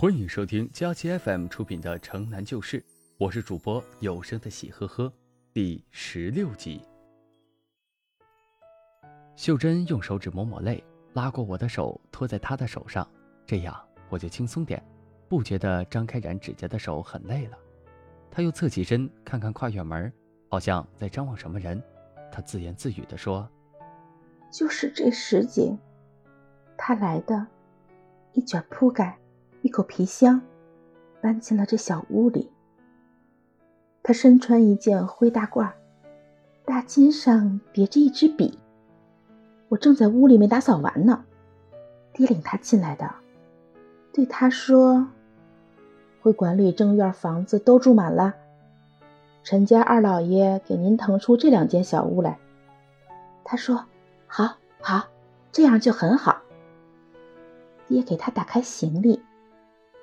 欢迎收听佳期 FM 出品的《城南旧事》，我是主播有声的喜呵呵，第十六集。秀珍用手指抹抹泪，拉过我的手，托在她的手上，这样我就轻松点，不觉得张开染指甲的手很累了。她又侧起身看看跨院门，好像在张望什么人。她自言自语地说：“就是这时节，他来的，一卷铺盖。”一口皮箱，搬进了这小屋里。他身穿一件灰大褂，大襟上别着一支笔。我正在屋里没打扫完呢，爹领他进来的，对他说：“会馆里正院房子都住满了，陈家二老爷给您腾出这两间小屋来。”他说：“好，好，这样就很好。”爹给他打开行李。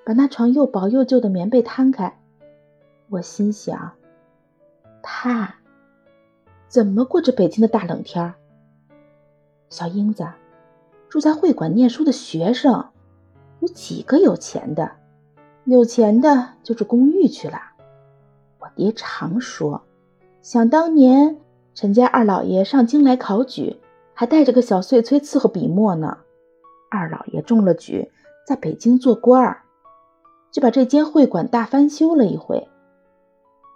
把那床又薄又旧的棉被摊开，我心想：他怎么过这北京的大冷天？小英子住在会馆念书的学生，有几个有钱的？有钱的就住公寓去了。我爹常说，想当年陈家二老爷上京来考举，还带着个小碎催伺候笔墨呢。二老爷中了举，在北京做官儿。就把这间会馆大翻修了一回。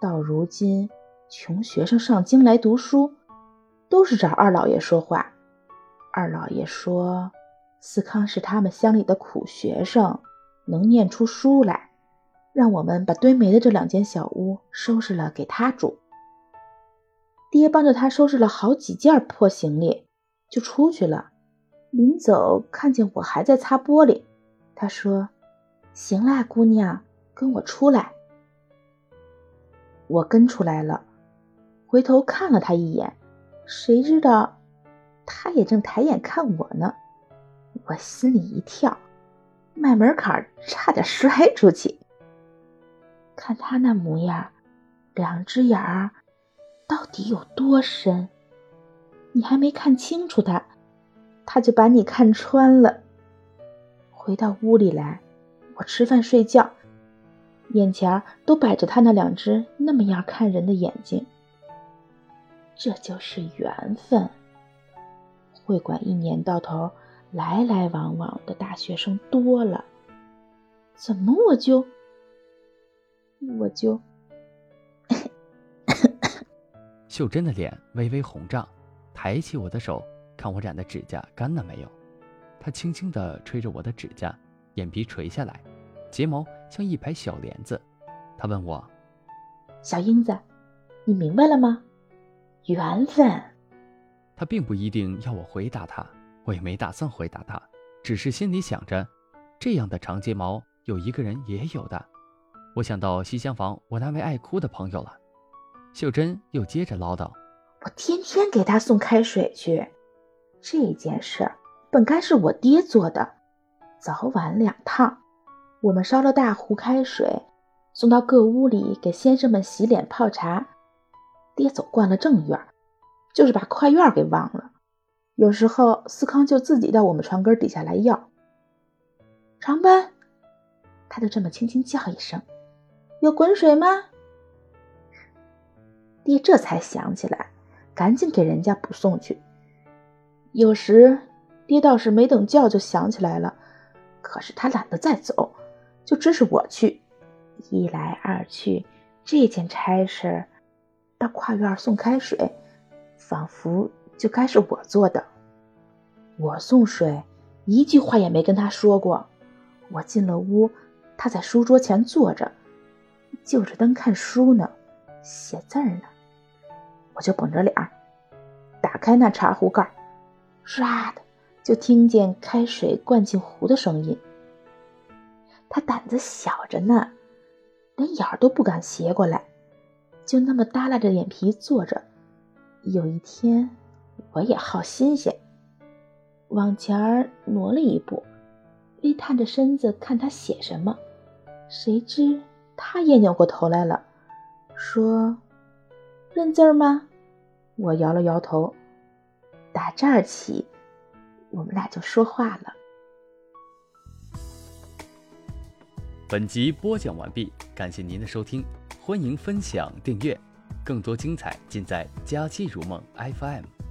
到如今，穷学生上京来读书，都是找二老爷说话。二老爷说，思康是他们乡里的苦学生，能念出书来，让我们把堆煤的这两间小屋收拾了给他住。爹帮着他收拾了好几件破行李，就出去了。临走，看见我还在擦玻璃，他说。行啦，姑娘，跟我出来。我跟出来了，回头看了他一眼，谁知道他也正抬眼看我呢。我心里一跳，迈门槛差点摔出去。看他那模样，两只眼儿到底有多深？你还没看清楚他，他就把你看穿了。回到屋里来。吃饭睡觉，眼前都摆着他那两只那么样看人的眼睛。这就是缘分。会馆一年到头来来往往的大学生多了，怎么我就我就……秀珍的脸微微红胀，抬起我的手，看我染的指甲干了没有。她轻轻地吹着我的指甲。眼皮垂下来，睫毛像一排小帘子。他问我：“小英子，你明白了吗？缘分。”他并不一定要我回答他，我也没打算回答他，只是心里想着，这样的长睫毛有一个人也有的。我想到西厢房我那位爱哭的朋友了。秀珍又接着唠叨：“我天天给他送开水去，这件事本该是我爹做的。”早晚两趟，我们烧了大壶开水，送到各屋里给先生们洗脸泡茶。爹走惯了正院，就是把快院给忘了。有时候思康就自己到我们床根底下来要。长班，他就这么轻轻叫一声：“有滚水吗？”爹这才想起来，赶紧给人家补送去。有时爹倒是没等叫就想起来了。可是他懒得再走，就支使我去。一来二去，这件差事到跨院送开水，仿佛就该是我做的。我送水，一句话也没跟他说过。我进了屋，他在书桌前坐着，就着灯看书呢，写字儿呢。我就绷着脸，打开那茶壶盖，唰的。就听见开水灌进壶的声音。他胆子小着呢，连眼儿都不敢斜过来，就那么耷拉着眼皮坐着。有一天，我也好新鲜，往前儿挪了一步，微探着身子看他写什么。谁知他也扭过头来了，说：“认字儿吗？”我摇了摇头。打这儿起。我们俩就说话了。本集播讲完毕，感谢您的收听，欢迎分享订阅，更多精彩尽在佳期如梦 FM。